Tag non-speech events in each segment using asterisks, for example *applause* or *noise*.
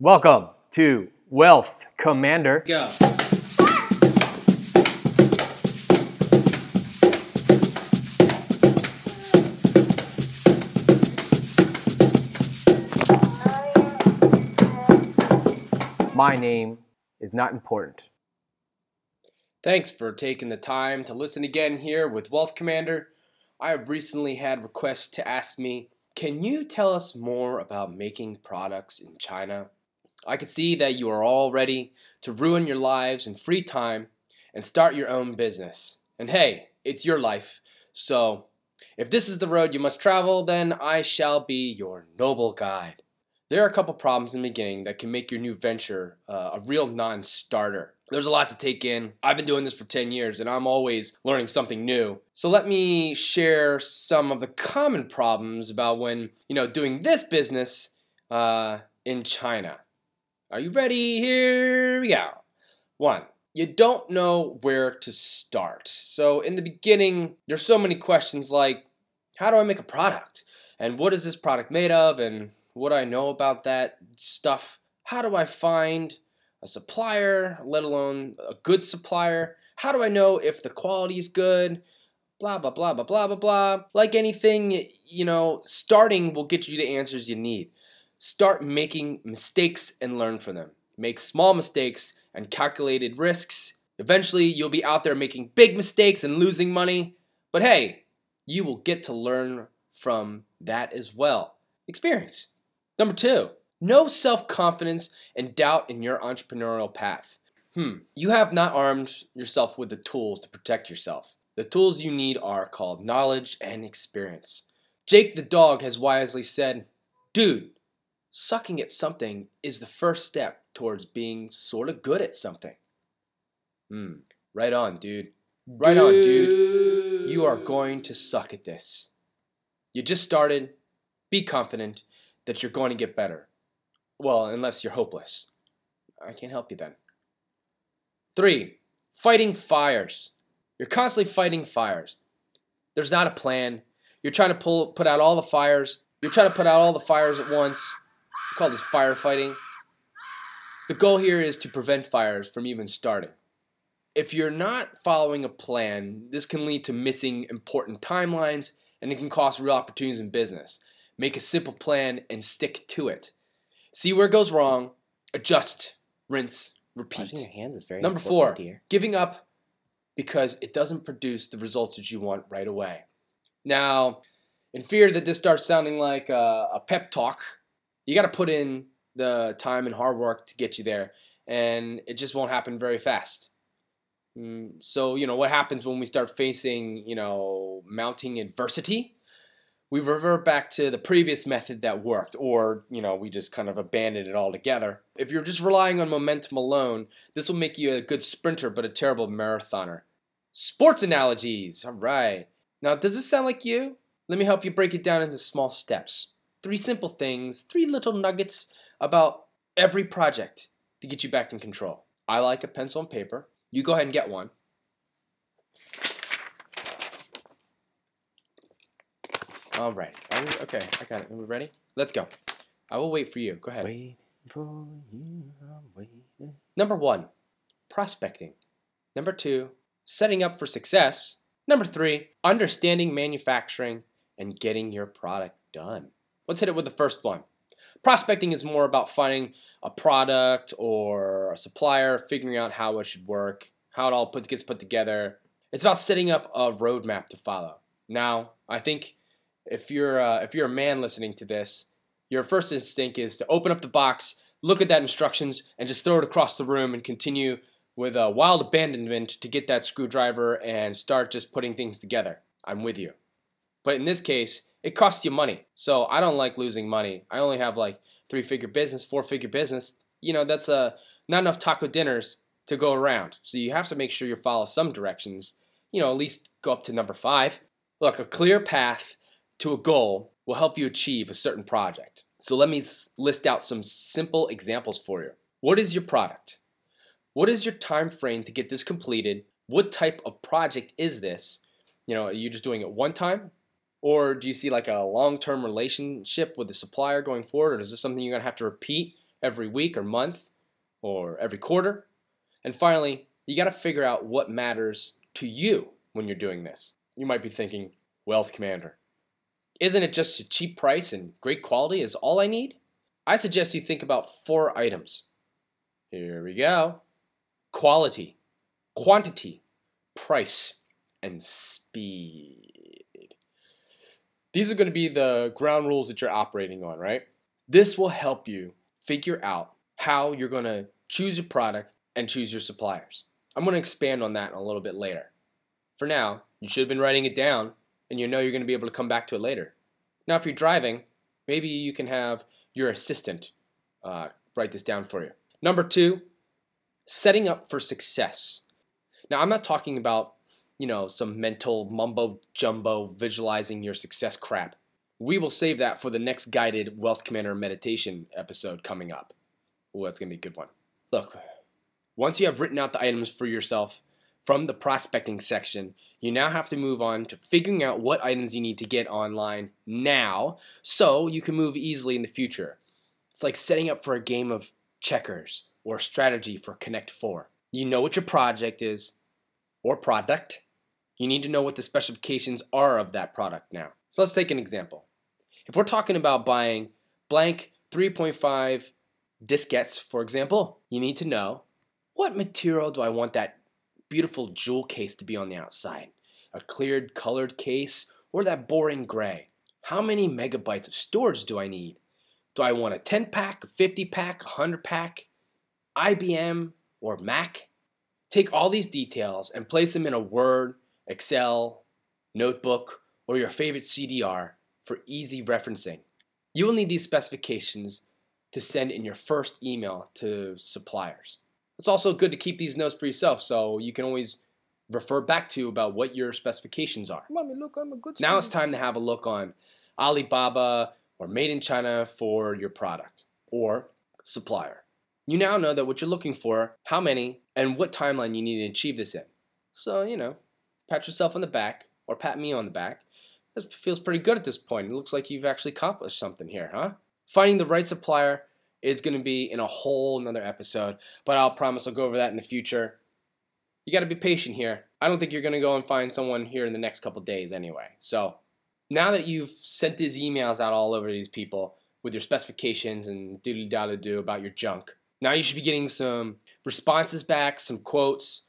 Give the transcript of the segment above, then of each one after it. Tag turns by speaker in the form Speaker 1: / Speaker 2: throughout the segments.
Speaker 1: Welcome to Wealth Commander.
Speaker 2: Go.
Speaker 1: My name is not important.
Speaker 2: Thanks for taking the time to listen again here with Wealth Commander. I have recently had requests to ask me, can you tell us more about making products in China? I could see that you are all ready to ruin your lives in free time and start your own business. And hey, it's your life. So, if this is the road you must travel, then I shall be your noble guide. There are a couple problems in the beginning that can make your new venture uh, a real non starter. There's a lot to take in. I've been doing this for 10 years and I'm always learning something new. So let me share some of the common problems about when, you know, doing this business uh, in China. Are you ready? Here we go. One, you don't know where to start. So in the beginning, there's so many questions like, how do I make a product? And what is this product made of? And what do I know about that stuff? How do I find a supplier, let alone a good supplier? How do I know if the quality is good? Blah, blah, blah, blah, blah, blah, blah. Like anything, you know, starting will get you the answers you need. Start making mistakes and learn from them. Make small mistakes and calculated risks. Eventually, you'll be out there making big mistakes and losing money. But hey, you will get to learn from that as well. Experience. Number two, no self confidence and doubt in your entrepreneurial path. Hmm, you have not armed yourself with the tools to protect yourself. The tools you need are called knowledge and experience. Jake the dog has wisely said, Dude, sucking at something is the first step towards being sort of good at something. Hmm, right on, dude. Right on, dude. You are going to suck at this. You just started. Be confident that you're going to get better. Well, unless you're hopeless. I can't help you then. Three, fighting fires. You're constantly fighting fires. There's not a plan. You're trying to pull put out all the fires. You're trying to put out all the fires at once. We call this firefighting. The goal here is to prevent fires from even starting. If you're not following a plan, this can lead to missing important timelines and it can cost real opportunities in business. Make a simple plan and stick to it. See where it goes wrong, adjust, rinse, repeat.
Speaker 3: Washing your hands is very
Speaker 2: Number four, giving up because it doesn't produce the results that you want right away. Now, in fear that this starts sounding like a, a pep talk, you got to put in the time and hard work to get you there, and it just won't happen very fast. Mm, So, you know, what happens when we start facing, you know, mounting adversity? we revert back to the previous method that worked, or, you know, we just kind of abandon it altogether. If you're just relying on momentum alone, this will make you a good sprinter but a terrible marathoner. Sports analogies, all right. Now, does this sound like you? Let me help you break it down into small steps. Three simple things, three little nuggets about every project to get you back in control. I like a pencil and paper. You go ahead and get one. All right. Okay, I got it. Are we ready? Let's go. I will wait for you. Go ahead.
Speaker 3: Waiting for you, I'm waiting.
Speaker 2: Number one, prospecting. Number two, setting up for success. Number three, understanding manufacturing and getting your product done. Let's hit it with the first one. Prospecting is more about finding a product or a supplier, figuring out how it should work, how it all gets put together. It's about setting up a roadmap to follow. Now, I think if you're uh, if you're a man listening to this, your first instinct is to open up the box, look at that instructions, and just throw it across the room and continue with a wild abandonment to get that screwdriver and start just putting things together. I'm with you. But in this case, it costs you money. So I don't like losing money. I only have like three figure business, four figure business. You know, that's uh, not enough taco dinners to go around. So you have to make sure you follow some directions. You know, at least go up to number five. Look, a clear path to a goal will help you achieve a certain project. So let me list out some simple examples for you. What is your product? What is your time frame to get this completed? What type of project is this? You know, are you just doing it one time? Or do you see like a long-term relationship with the supplier going forward? Or is this something you're gonna have to repeat every week or month or every quarter. And finally, you got to figure out what matters to you when you're doing this. You might be thinking, Wealth Commander, isn't it just a cheap price and great quality is all I need? I suggest you think about four items. Here we go quality, quantity, price, and speed. These are going to be the ground rules that you're operating on, right? This will help you figure out how you're going to choose your product and choose your suppliers. I'm going to expand on that a little bit later. For now, you should have been writing it down and you know you're going to be able to come back to it later. Now, if you're driving, maybe you can have your assistant uh, write this down for you. Number two, setting up for success. Now, I'm not talking about, you know, some mental mumbo jumbo visualizing your success crap. We will save that for the next guided Wealth Commander meditation episode coming up. Oh, that's going to be a good one. Look, once you have written out the items for yourself from the prospecting section, you now have to move on to figuring out what items you need to get online now so you can move easily in the future. It's like setting up for a game of checkers or strategy for Connect 4. You know what your project is or product. You need to know what the specifications are of that product now. So let's take an example. If we're talking about buying blank 3.5 diskettes, for example, you need to know what material do I want that beautiful jewel case to be on the outside? A cleared colored case or that boring gray? How many megabytes of storage do I need? Do I want a 10 pack, a 50 pack, a 100 pack? IBM or Mac? Take all these details and place them in a Word, Excel, notebook, or your favorite CDR for easy referencing. You will need these specifications to send in your first email to suppliers. It's also good to keep these notes for yourself so you can always refer back to about what your specifications are.
Speaker 3: Mommy, look, I'm a good
Speaker 2: Now it's time to have a look on Alibaba or Made in China for your product or supplier. You now know that what you're looking for, how many, and what timeline you need to achieve this in. So, you know, pat yourself on the back or pat me on the back. This feels pretty good at this point. It looks like you've actually accomplished something here, huh? Finding the right supplier is going to be in a whole another episode, but I'll promise I'll go over that in the future. You got to be patient here. I don't think you're going to go and find someone here in the next couple days anyway. So, now that you've sent these emails out all over these people with your specifications and doodly da do about your junk, now you should be getting some responses back, some quotes.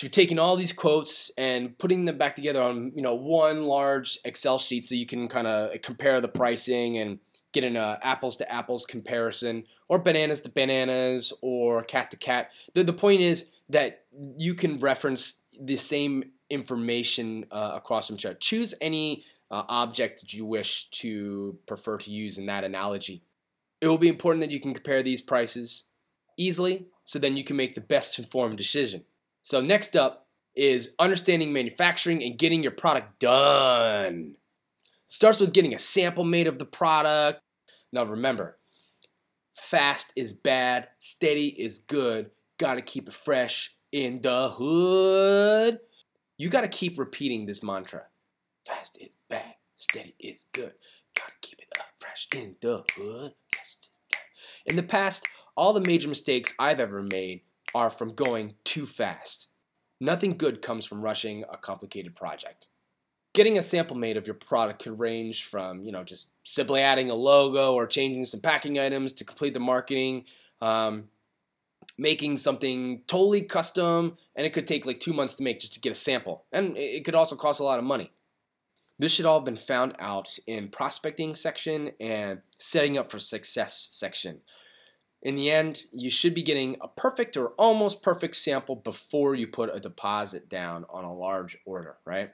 Speaker 2: Be taking all these quotes and putting them back together on you know one large Excel sheet so you can kind of compare the pricing and get an uh, apples to apples comparison or bananas to bananas or cat to cat. The, the point is that you can reference the same information uh, across from each other. Choose any uh, object that you wish to prefer to use in that analogy. It will be important that you can compare these prices easily so then you can make the best informed decision. So, next up is understanding manufacturing and getting your product done. Starts with getting a sample made of the product. Now, remember, fast is bad, steady is good. Gotta keep it fresh in the hood. You gotta keep repeating this mantra fast is bad, steady is good. Gotta keep it up fresh in the hood. In the past, all the major mistakes I've ever made are from going too fast. Nothing good comes from rushing a complicated project. Getting a sample made of your product could range from, you know, just simply adding a logo or changing some packing items to complete the marketing, um, making something totally custom, and it could take like two months to make just to get a sample. And it could also cost a lot of money. This should all have been found out in prospecting section and setting up for success section. In the end, you should be getting a perfect or almost perfect sample before you put a deposit down on a large order, right?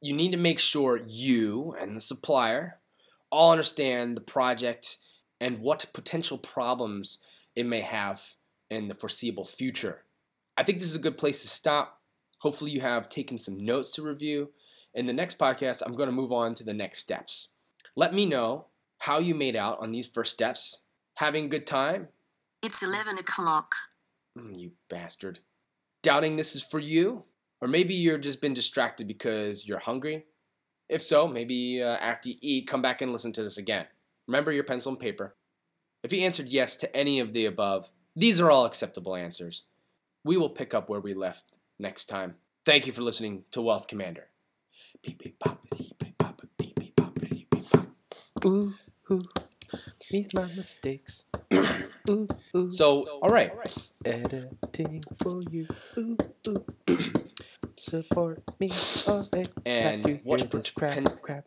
Speaker 2: You need to make sure you and the supplier all understand the project and what potential problems it may have in the foreseeable future. I think this is a good place to stop. Hopefully, you have taken some notes to review. In the next podcast, I'm going to move on to the next steps. Let me know how you made out on these first steps. Having a good time?
Speaker 4: It's 11 o'clock.
Speaker 2: Mm, you bastard. Doubting this is for you? Or maybe you're just been distracted because you're hungry? If so, maybe uh, after you eat, come back and listen to this again. Remember your pencil and paper. If he answered yes to any of the above, these are all acceptable answers. We will pick up where we left next time. Thank you for listening to Wealth Commander.
Speaker 3: Ooh, ooh, me's my mistakes. *coughs* ooh, ooh.
Speaker 2: So, all right.
Speaker 3: editing for you. Ooh, ooh. *coughs* Support me, oh, hey.
Speaker 2: And
Speaker 3: Have to
Speaker 2: what
Speaker 3: hear this crap, crap.